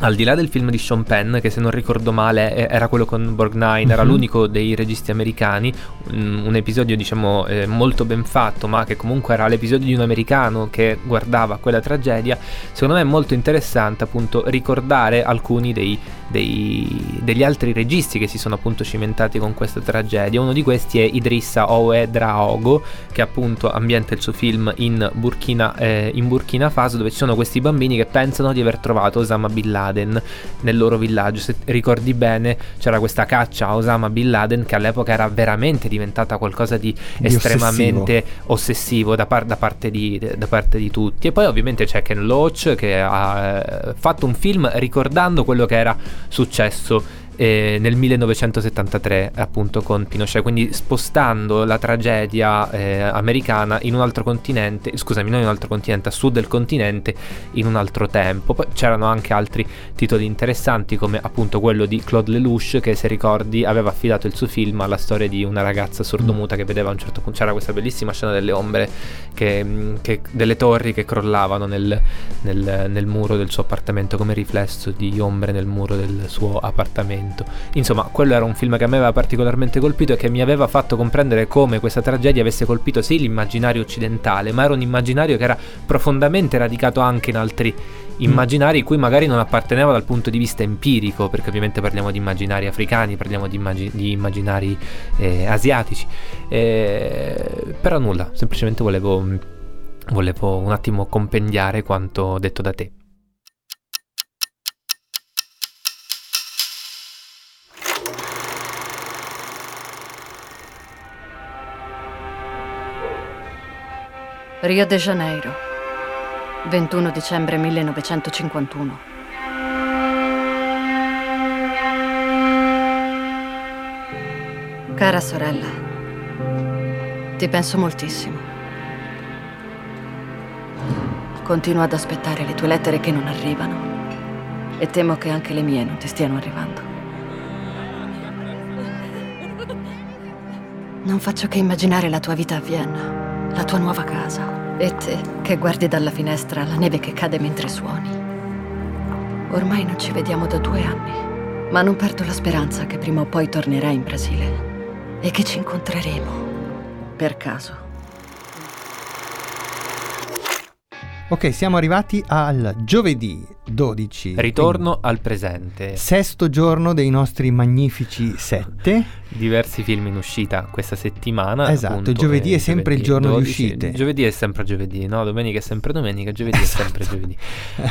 al di là del film di Sean Penn, che se non ricordo male era quello con Borgnine, mm-hmm. era mhm. l'unico dei registi americani, un, un episodio diciamo eh, molto ben fatto, ma che comunque era l'episodio di un americano che guardava quella tragedia, secondo me è molto interessante appunto ricordare alcuni dei, dei, degli altri registi che si sono appunto cimentati con questa tragedia. Uno di questi è Idrissa Owe Draogo, che appunto ambienta il suo film in Burkina, eh, in Burkina Faso, dove ci sono questi bambini che pensano di aver trovato Osama Bin Laden Laden nel loro villaggio. Se ricordi bene, c'era questa caccia a Osama Bin Laden che all'epoca era veramente diventata qualcosa di, di estremamente ossessivo, ossessivo da, par- da, parte di, da, parte di, tutti. E poi ovviamente c'è Ken Loach che ha eh, fatto un film ricordando quello che era successo eh, nel 1973 appunto con Pinochet, quindi spostando la tragedia eh, americana in un altro continente, scusami, non in un altro continente, a sud del continente, in un altro tempo. Poi c'erano anche altri titoli interessanti come appunto quello di Claude Lelouch che se ricordi aveva affidato il suo film alla storia di una ragazza sordomuta che vedeva a un certo punto, c'era questa bellissima scena delle ombre, che, che, delle torri che crollavano nel, nel, nel muro del suo appartamento come riflesso di ombre nel muro del suo appartamento. Insomma, quello era un film che a me aveva particolarmente colpito e che mi aveva fatto comprendere come questa tragedia avesse colpito sì l'immaginario occidentale, ma era un immaginario che era profondamente radicato anche in altri immaginari cui magari non apparteneva dal punto di vista empirico, perché ovviamente parliamo di immaginari africani, parliamo di, immag- di immaginari eh, asiatici. Eh, però nulla, semplicemente volevo, volevo un attimo compendiare quanto detto da te. Rio de Janeiro, 21 dicembre 1951. Cara sorella, ti penso moltissimo. Continuo ad aspettare le tue lettere che non arrivano e temo che anche le mie non ti stiano arrivando. Non faccio che immaginare la tua vita a Vienna, la tua nuova casa e te che guardi dalla finestra la neve che cade mentre suoni. Ormai non ci vediamo da due anni, ma non perdo la speranza che prima o poi tornerai in Brasile e che ci incontreremo per caso. Ok, siamo arrivati al giovedì 12. Ritorno al presente. Sesto giorno dei nostri magnifici sette. Diversi film in uscita questa settimana. Esatto, appunto, giovedì è sempre il giorno 12, di uscite. Giovedì è sempre giovedì, no? Domenica è sempre domenica, giovedì è sempre giovedì.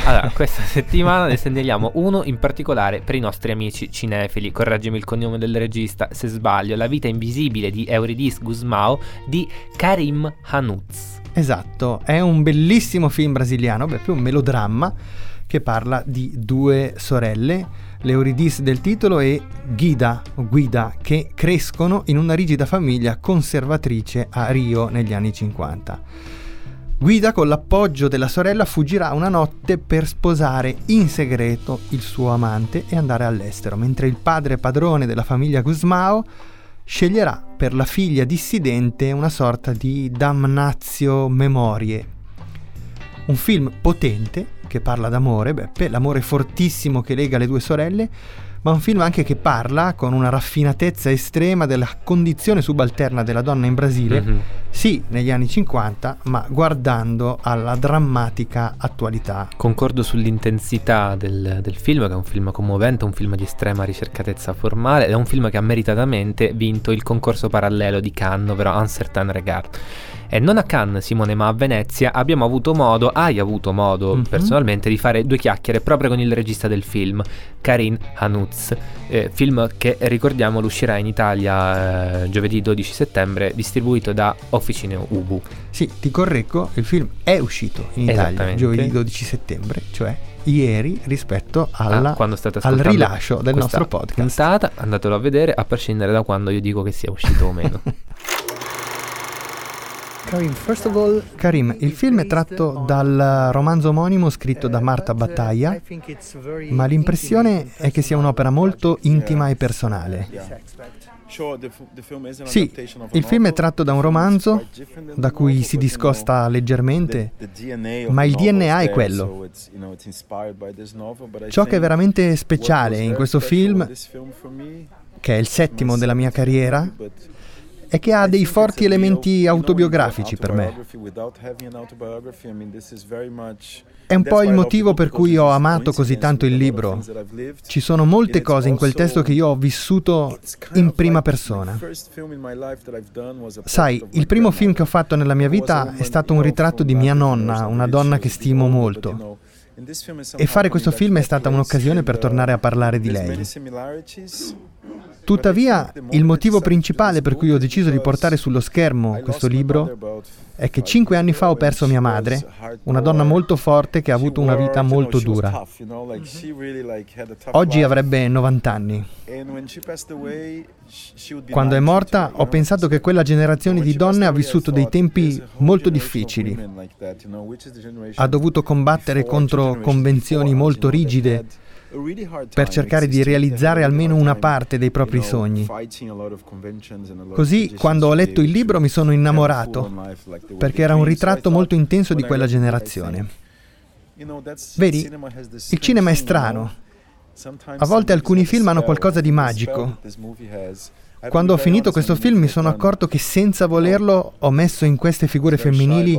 Allora, questa settimana ne segnaliamo uno in particolare per i nostri amici cinefili. Correggimi il cognome del regista se sbaglio. La vita invisibile di Eurydice Guzmao di Karim Hanouz. Esatto, è un bellissimo film brasiliano, beh, più un melodramma che parla di due sorelle, l'Euridice del titolo e Guida, Guida, che crescono in una rigida famiglia conservatrice a Rio negli anni 50. Guida, con l'appoggio della sorella, fuggirà una notte per sposare in segreto il suo amante e andare all'estero, mentre il padre padrone della famiglia Guzmao sceglierà per la figlia dissidente una sorta di damnatio memorie. Un film potente che parla d'amore, Beppe, l'amore fortissimo che lega le due sorelle, ma un film anche che parla con una raffinatezza estrema della condizione subalterna della donna in Brasile, Mhm. sì, negli anni 50, ma guardando alla drammatica attualità. Concordo sull'intensità del, del film, che è un film commovente, un film di estrema ricercatezza formale, ed è un film che ha meritatamente vinto il concorso parallelo di Cannes, ovvero Un Certain Regard. E non a Cannes, Simone, ma a Venezia abbiamo avuto modo, hai avuto modo Mhm. personalmente, di fare due chiacchiere proprio con il regista del film, Karin Hanuz. Eh, film che ricordiamo uscirà in Italia eh, giovedì 12 settembre, distribuito da Officine Ubu. Sì, ti correggo, il film è uscito in Italia giovedì 12 settembre, cioè ieri rispetto alla- Ah, quando state al rilascio del nostro podcast. puntata, andatelo a vedere a prescindere da quando io dico che sia uscito o meno. Karim, il film è tratto dal romanzo omonimo scritto da Marta Battaglia, ma l'impressione è che sia un'opera molto intima e personale. Sì, il film è tratto da un romanzo da cui si discosta leggermente, ma il DNA è quello. Ciò che è veramente speciale in questo film, che è il settimo della mia carriera, è che ha dei forti elementi autobiografici per me. È un po' il motivo per cui ho amato così tanto il libro. Ci sono molte cose in quel testo che io ho vissuto in prima persona. Sai, il primo film che ho fatto nella mia vita è stato un ritratto di mia nonna, una donna che stimo molto. E fare questo film è stata un'occasione per tornare a parlare di lei. Tuttavia, il motivo principale per cui ho deciso di portare sullo schermo questo libro è che cinque anni fa ho perso mia madre, una donna molto forte che ha avuto una vita molto dura. Oggi avrebbe 90 anni. Quando è morta ho pensato che quella generazione di donne ha vissuto dei tempi molto difficili. Ha dovuto combattere contro convenzioni molto rigide per cercare di realizzare almeno una parte dei propri sogni. Così, quando ho letto il libro, mi sono innamorato, perché era un ritratto molto intenso di quella generazione. Vedi, il cinema è strano. A volte alcuni film hanno qualcosa di magico. Quando ho finito questo film mi sono accorto che senza volerlo ho messo in queste figure femminili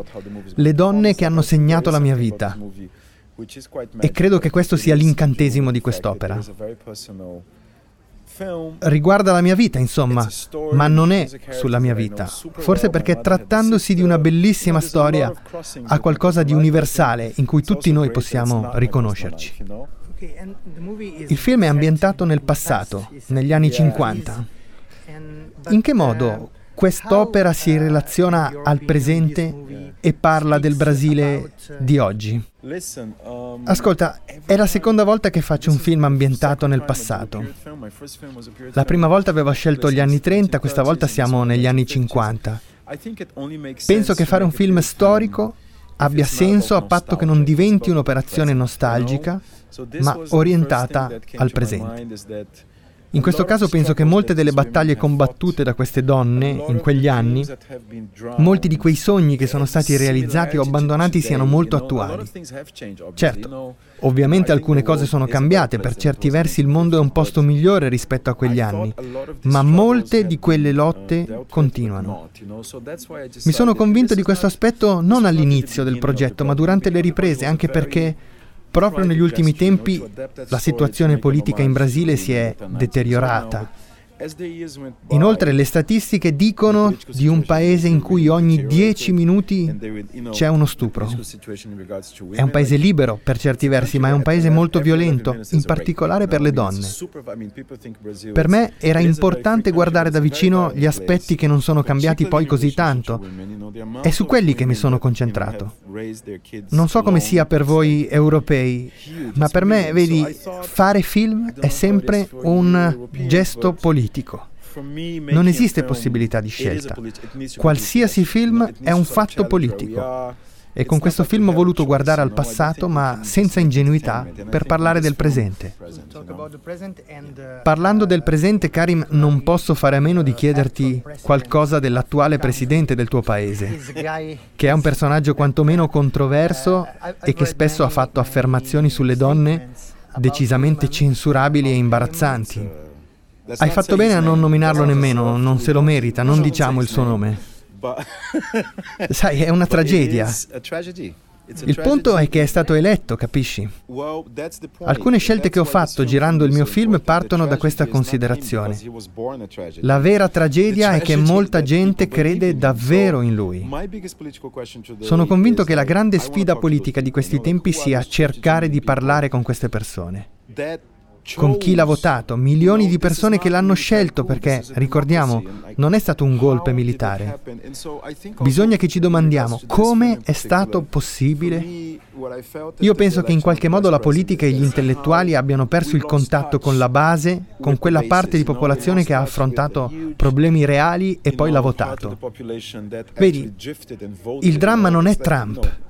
le donne che hanno segnato la mia vita. E credo che questo sia l'incantesimo di quest'opera. Riguarda la mia vita, insomma, ma non è sulla mia vita. Forse perché trattandosi di una bellissima storia ha qualcosa di universale in cui tutti noi possiamo riconoscerci. Il film è ambientato nel passato, negli anni 50. In che modo quest'opera si relaziona al presente e parla del Brasile di oggi? Ascolta, è la seconda volta che faccio un film ambientato nel passato. La prima volta avevo scelto gli anni 30, questa volta siamo negli anni 50. Penso che fare un film storico abbia senso a patto che non diventi un'operazione nostalgica, ma orientata al presente. In questo caso penso che molte delle battaglie combattute da queste donne in quegli anni, molti di quei sogni che sono stati realizzati o abbandonati siano molto attuali. Certo, ovviamente alcune cose sono cambiate, per certi versi il mondo è un posto migliore rispetto a quegli anni, ma molte di quelle lotte continuano. Mi sono convinto di questo aspetto non all'inizio del progetto, ma durante le riprese, anche perché Proprio negli ultimi tempi la situazione politica in Brasile si è deteriorata. Inoltre le statistiche dicono di un paese in cui ogni dieci minuti c'è uno stupro. È un paese libero per certi versi, ma è un paese molto violento, in particolare per le donne. Per me era importante guardare da vicino gli aspetti che non sono cambiati poi così tanto. È su quelli che mi sono concentrato. Non so come sia per voi europei, ma per me, vedi, fare film è sempre un gesto politico politico. Non esiste possibilità di scelta. Qualsiasi film è un fatto politico. E con questo film ho voluto guardare al passato, ma senza ingenuità, per parlare del presente. Parlando del presente, Karim, non posso fare a meno di chiederti qualcosa dell'attuale presidente del tuo paese, che è un personaggio quantomeno controverso e che spesso ha fatto affermazioni sulle donne decisamente censurabili e imbarazzanti. Hai fatto bene a non nominarlo nemmeno, non se lo merita, non diciamo il suo nome. Sai, è una tragedia. Il punto è che è stato eletto, capisci? Alcune scelte che ho fatto girando il mio film partono da questa considerazione. La vera tragedia è che molta gente crede davvero in lui. Sono convinto che la grande sfida politica di questi tempi sia cercare di parlare con queste persone con chi l'ha votato, milioni di persone che l'hanno scelto perché, ricordiamo, non è stato un golpe militare. Bisogna che ci domandiamo come è stato possibile. Io penso che in qualche modo la politica e gli intellettuali abbiano perso il contatto con la base, con quella parte di popolazione che ha affrontato problemi reali e poi l'ha votato. Vedi, il dramma non è Trump.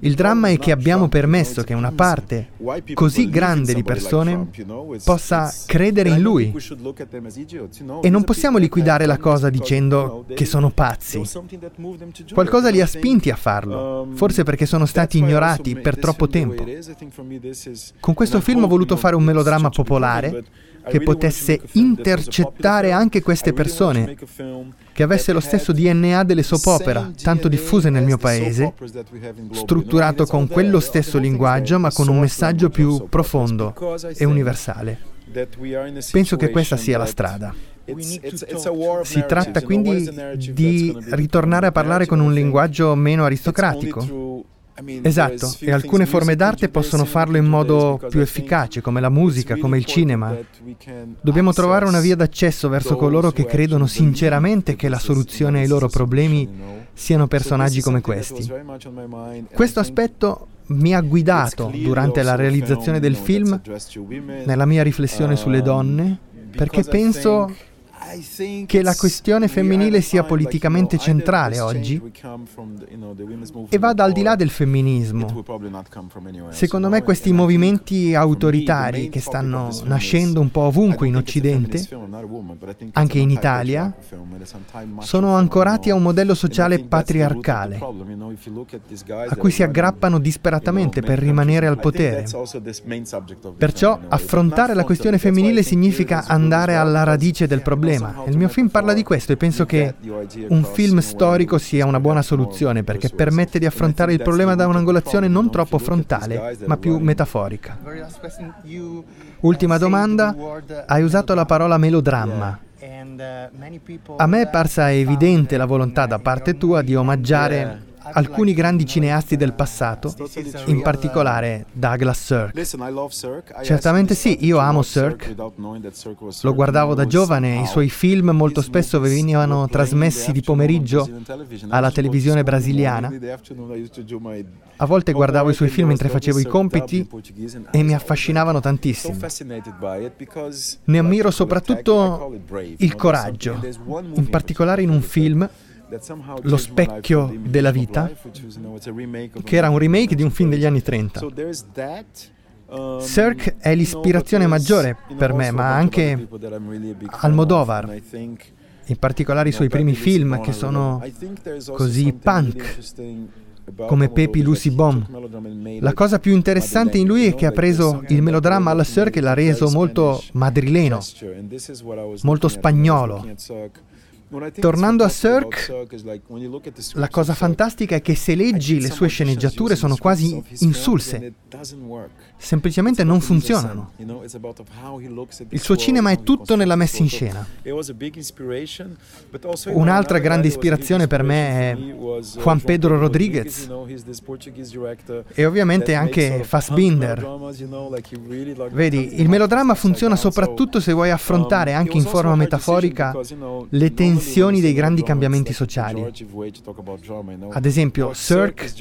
Il dramma è che abbiamo permesso che una parte così grande di persone possa credere in lui e non possiamo liquidare la cosa dicendo che sono pazzi. Qualcosa li ha spinti a farlo, forse perché sono stati ignorati per troppo tempo. Con questo film ho voluto fare un melodramma popolare che potesse intercettare anche queste persone, che avesse lo stesso DNA delle soap opera, tanto diffuse nel mio paese, strutturato con quello stesso linguaggio ma con un messaggio più profondo e universale. Penso che questa sia la strada. Si tratta quindi di ritornare a parlare con un linguaggio meno aristocratico. Esatto, e alcune forme d'arte possono farlo in modo più efficace, come la musica, come il cinema. Dobbiamo trovare una via d'accesso verso coloro che credono sinceramente che la soluzione ai loro problemi siano personaggi come questi. Questo aspetto mi ha guidato durante la realizzazione del film nella mia riflessione sulle donne, perché penso che la questione femminile sia politicamente centrale oggi e vada al di là del femminismo. Secondo me questi movimenti autoritari che stanno nascendo un po' ovunque in Occidente, anche in Italia, sono ancorati a un modello sociale patriarcale, a cui si aggrappano disperatamente per rimanere al potere. Perciò affrontare la questione femminile significa andare alla radice del problema problema. Il mio film parla di questo e penso che un film storico sia una buona soluzione perché permette di affrontare il problema da un'angolazione non troppo frontale, ma più metaforica. Ultima domanda, hai usato la parola melodramma. A me è parsa evidente la volontà da parte tua di omaggiare alcuni grandi cineasti del passato, in particolare Douglas Sirk. Certamente sì, io amo Sirk. Lo guardavo da giovane, i suoi film molto spesso venivano trasmessi di pomeriggio alla televisione brasiliana. A volte guardavo i suoi film mentre facevo i compiti e mi affascinavano tantissimo. Ne ammiro soprattutto il coraggio, in particolare in un film lo specchio della vita, che era un remake di un film degli anni 30. Cirque è l'ispirazione maggiore per me, ma anche Almodovar, in particolare i suoi primi film che sono così punk, come Pepi Lucy Bomb. La cosa più interessante in lui è che ha preso il melodramma alla Cirque e l'ha reso molto madrileno, molto spagnolo. Tornando a Cirque, la cosa fantastica è che se leggi le sue sceneggiature sono quasi insulse, semplicemente non funzionano. Il suo cinema è tutto nella messa in scena. Un'altra grande ispirazione per me è Juan Pedro Rodriguez e ovviamente anche Fassbinder. Vedi, il melodramma funziona soprattutto se vuoi affrontare anche in forma metaforica le tensioni dimensioni dei grandi cambiamenti sociali. Ad esempio, Cirque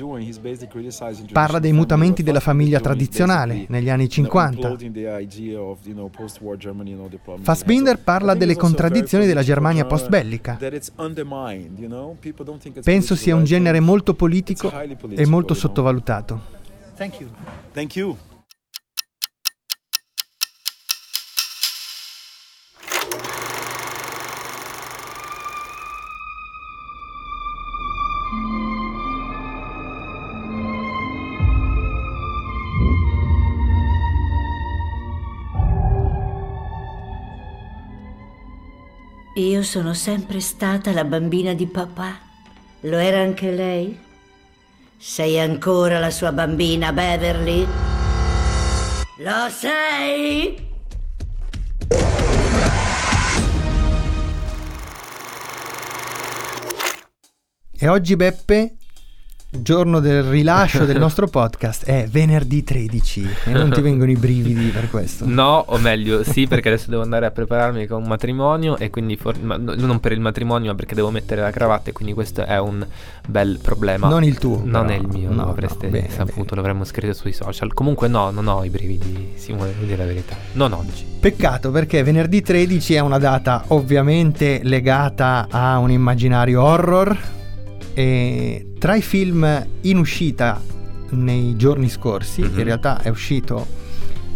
parla dei mutamenti della famiglia tradizionale negli anni 50. Fassbinder parla delle contraddizioni della Germania post-bellica. Penso sia un genere molto politico e molto sottovalutato. Thank you. Sono sempre stata la bambina di papà. Lo era anche lei? Sei ancora la sua bambina, Beverly? Lo sei? E oggi Beppe giorno del rilascio del nostro podcast è venerdì 13 e non ti vengono i brividi per questo. No, o meglio, sì, perché adesso devo andare a prepararmi con un matrimonio e quindi for- ma non per il matrimonio, ma perché devo mettere la cravatta e quindi questo è un bel problema. Non il tuo. Non però. è il mio, no, avreste no, bene, saputo, bene. l'avremmo scritto sui social. Comunque no, non ho i brividi, Simone, devo dire la verità. Non oggi. Peccato perché venerdì 13 è una data ovviamente legata a un immaginario horror e tra i film in uscita nei giorni scorsi, Mhm. in realtà è uscito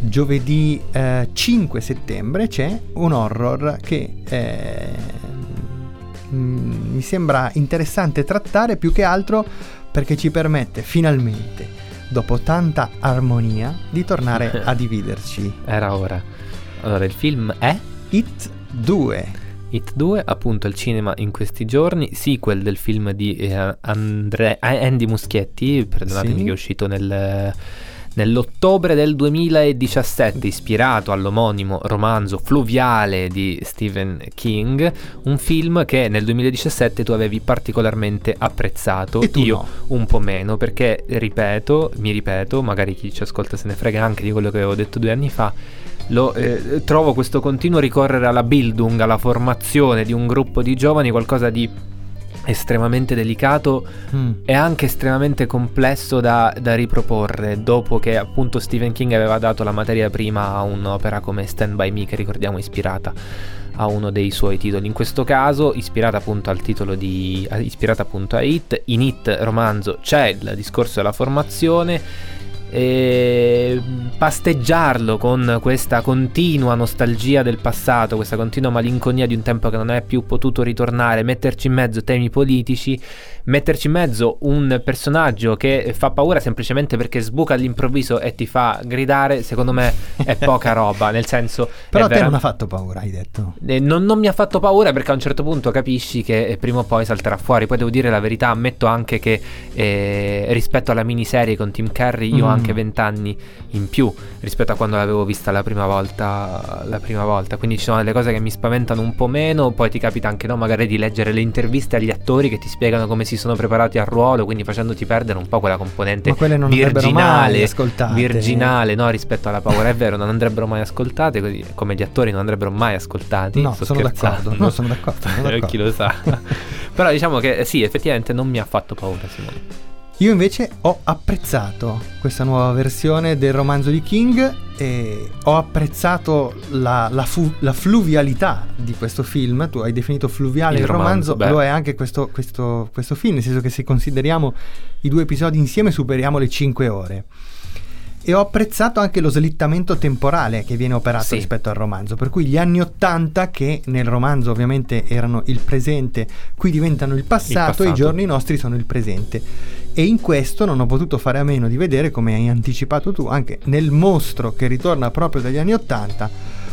giovedì eh, 5 settembre, c'è un horror che eh, mm, mi sembra interessante trattare più che altro perché ci permette finalmente, dopo tanta armonia, di tornare a dividerci. Era ora. Allora, il film è It 2. It 2, appunto il cinema in questi giorni, sequel del film di eh, Andre- eh, Andy Muschietti, perdonatemi Sì. che è uscito nel, nell'ottobre del 2017, ispirato all'omonimo romanzo fluviale di Stephen King, un film che nel 2017 tu avevi particolarmente apprezzato, io no. un po' meno, perché ripeto, mi ripeto, magari chi ci ascolta se ne frega anche di quello che avevo detto due anni fa, lo, eh, trovo questo continuo ricorrere alla Bildung, alla formazione di un gruppo di giovani, qualcosa di estremamente delicato Mm. e anche estremamente complesso da, da riproporre dopo che appunto Stephen King aveva dato la materia prima a un'opera come Stand By Me che ricordiamo ispirata a uno dei suoi titoli in questo caso ispirata appunto al titolo di ispirata appunto a Hit in Hit romanzo c'è il discorso della formazione e pasteggiarlo con questa continua nostalgia del passato, questa continua malinconia di un tempo che non è più potuto ritornare, metterci in mezzo temi politici, metterci in mezzo un personaggio che fa paura semplicemente perché sbuca all'improvviso e ti fa gridare, secondo me è poca roba, nel senso... Però a te vera- non ha fatto paura, hai detto. eh, non, non mi ha fatto paura perché a un certo punto capisci che eh, prima o poi salterà fuori. Poi devo dire la verità, ammetto anche che eh, rispetto alla miniserie con Tim Curry io Mm. anche vent'anni in più rispetto a quando l'avevo vista la prima volta. La prima volta. Quindi ci sono delle cose che mi spaventano un po' meno. Poi ti capita anche no, magari di leggere le interviste agli attori che ti spiegano come si sono preparati al ruolo, quindi facendoti perdere un po' quella componente virginale, virginale no, rispetto alla paura. È vero, non andrebbero mai ascoltate, così come gli attori non andrebbero mai ascoltati. No, sono d'accordo. No, sono d'accordo, sono d'accordo. Chi lo sa. Però diciamo che eh, sì, effettivamente non mi ha fatto paura Simone. Io invece ho apprezzato questa nuova versione del romanzo di King e ho apprezzato la, la fu- la fluvialità di questo film. Tu hai definito fluviale il, Il romanzo, romanzo, lo è anche questo, questo- questo film, nel senso che se consideriamo i due episodi insieme superiamo le 5 ore. E ho apprezzato anche lo slittamento temporale che viene operato Sì. rispetto al romanzo, per cui gli anni 80 che nel romanzo ovviamente erano il presente, qui diventano il passato, e i passato. giorni nostri sono il presente. E in questo non ho potuto fare a meno di vedere, come hai anticipato tu, anche nel mostro che ritorna proprio dagli anni 80,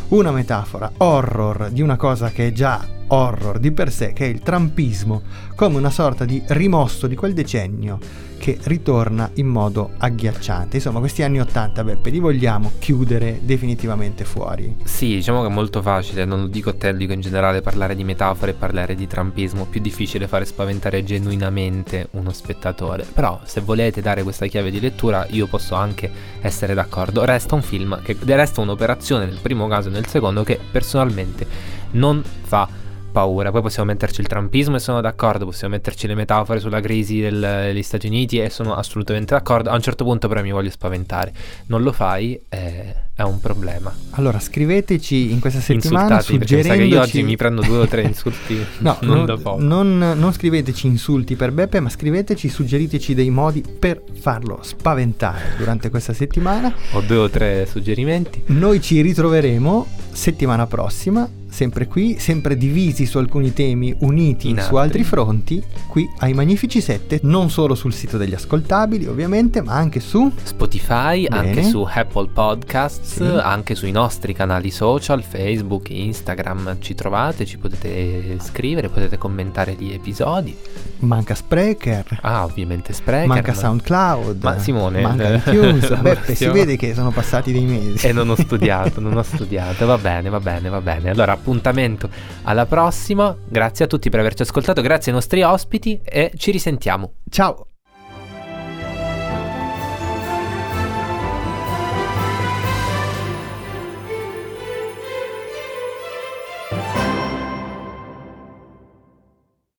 una metafora horror di una cosa che è già horror di per sé, che è il trampismo, come una sorta di rimosso di quel decennio che ritorna in modo agghiacciante. Insomma, questi anni 80, Beppe, li vogliamo chiudere definitivamente fuori. Sì, diciamo che è molto facile, non lo dico a te, dico in generale, parlare di metafore, parlare di trampismo, più difficile fare spaventare genuinamente uno spettatore. Però se volete dare questa chiave di lettura io posso anche essere d'accordo. Resta un film, che resta un'operazione nel primo caso e nel secondo che personalmente non fa paura. Poi possiamo metterci il trampismo e sono d'accordo, possiamo metterci le metafore sulla crisi del- degli Stati Uniti e sono assolutamente d'accordo. A un certo punto però mi voglio spaventare. Non lo fai, eh, è un problema. Allora, scriveteci in questa settimana Insultati, perché sa che io suggerendoci... oggi mi prendo due o tre insulti No, non non, da poco. non- non scriveteci insulti per Beppe, ma scriveteci, suggeriteci dei modi per farlo spaventare durante questa settimana. Ho due o tre suggerimenti. Noi ci ritroveremo settimana prossima, sempre qui, sempre divisi su alcuni temi, uniti In su altri. altri fronti, qui ai Magnifici 7, non solo sul sito degli ascoltabili ovviamente, ma anche su... Spotify, Bene. anche su Apple Podcasts, Sì. anche sui nostri canali social, Facebook, Instagram, ci trovate, ci potete scrivere, potete commentare gli episodi. Manca Sprecher, Ah, ovviamente Sprecher. manca ma- SoundCloud, Ma Simone, manca eh, iTunes, Beppe, si vede che sono passati dei mesi. E non ho studiato, non ho studiato. Va bene, va bene, va bene. Allora, appuntamento alla prossima. Grazie a tutti per averci ascoltato, grazie ai nostri ospiti e ci risentiamo. Ciao!